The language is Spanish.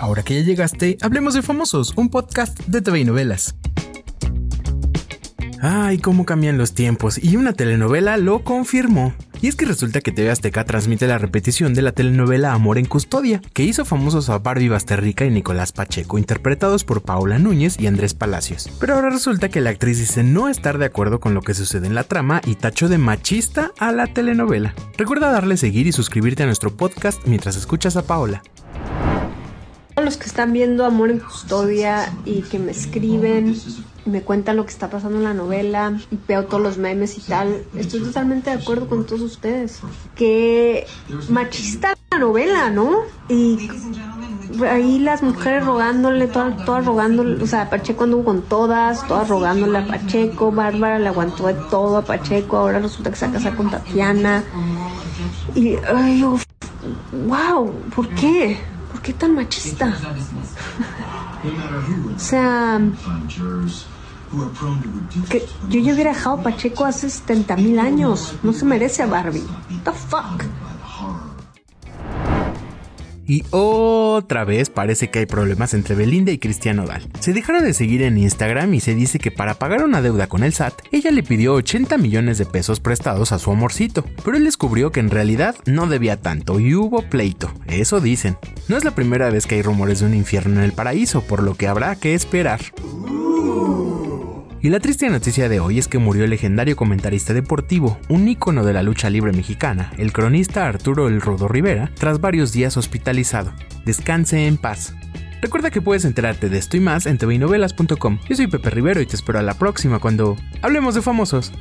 Ahora que ya llegaste, hablemos de Famosos, un podcast de TV y novelas. Ay, cómo cambian los tiempos, y una telenovela lo confirmó. Y es que resulta que TV Azteca transmite la repetición de la telenovela Amor en Custodia, que hizo famosos a Barbie Basterrica y Nicolás Pacheco, interpretados por Paula Núñez y Andrés Palacios. Pero ahora resulta que la actriz dice no estar de acuerdo con lo que sucede en la trama y tachó de machista a la telenovela. Recuerda darle seguir y suscribirte a nuestro podcast mientras escuchas a Paola los que están viendo Amor en Custodia y que me escriben y me cuentan lo que está pasando en la novela y veo todos los memes y tal, estoy totalmente de acuerdo con todos ustedes. Que machista la novela, ¿no? Y ahí las mujeres rogándole, todas, todas rogándole, o sea, Pacheco anduvo con todas, todas rogándole a Pacheco, Bárbara le aguantó de todo a Pacheco, ahora resulta que se va a casar con Tatiana. Y, ay, wow, ¿por qué? ¿Por qué tan machista? o sea, que yo ya hubiera dejado Pacheco hace 70 mil años. No se merece a Barbie. What the fuck? Y otra vez parece que hay problemas entre Belinda y Cristian Odal. Se dejaron de seguir en Instagram y se dice que para pagar una deuda con el SAT, ella le pidió 80 millones de pesos prestados a su amorcito, pero él descubrió que en realidad no debía tanto y hubo pleito, eso dicen. No es la primera vez que hay rumores de un infierno en el paraíso, por lo que habrá que esperar. Y la triste noticia de hoy es que murió el legendario comentarista deportivo, un ícono de la lucha libre mexicana, el cronista Arturo El Rodo Rivera, tras varios días hospitalizado. Descanse en paz. Recuerda que puedes enterarte de esto y más en tvinovelas.com. Yo soy Pepe Rivero y te espero a la próxima cuando hablemos de famosos.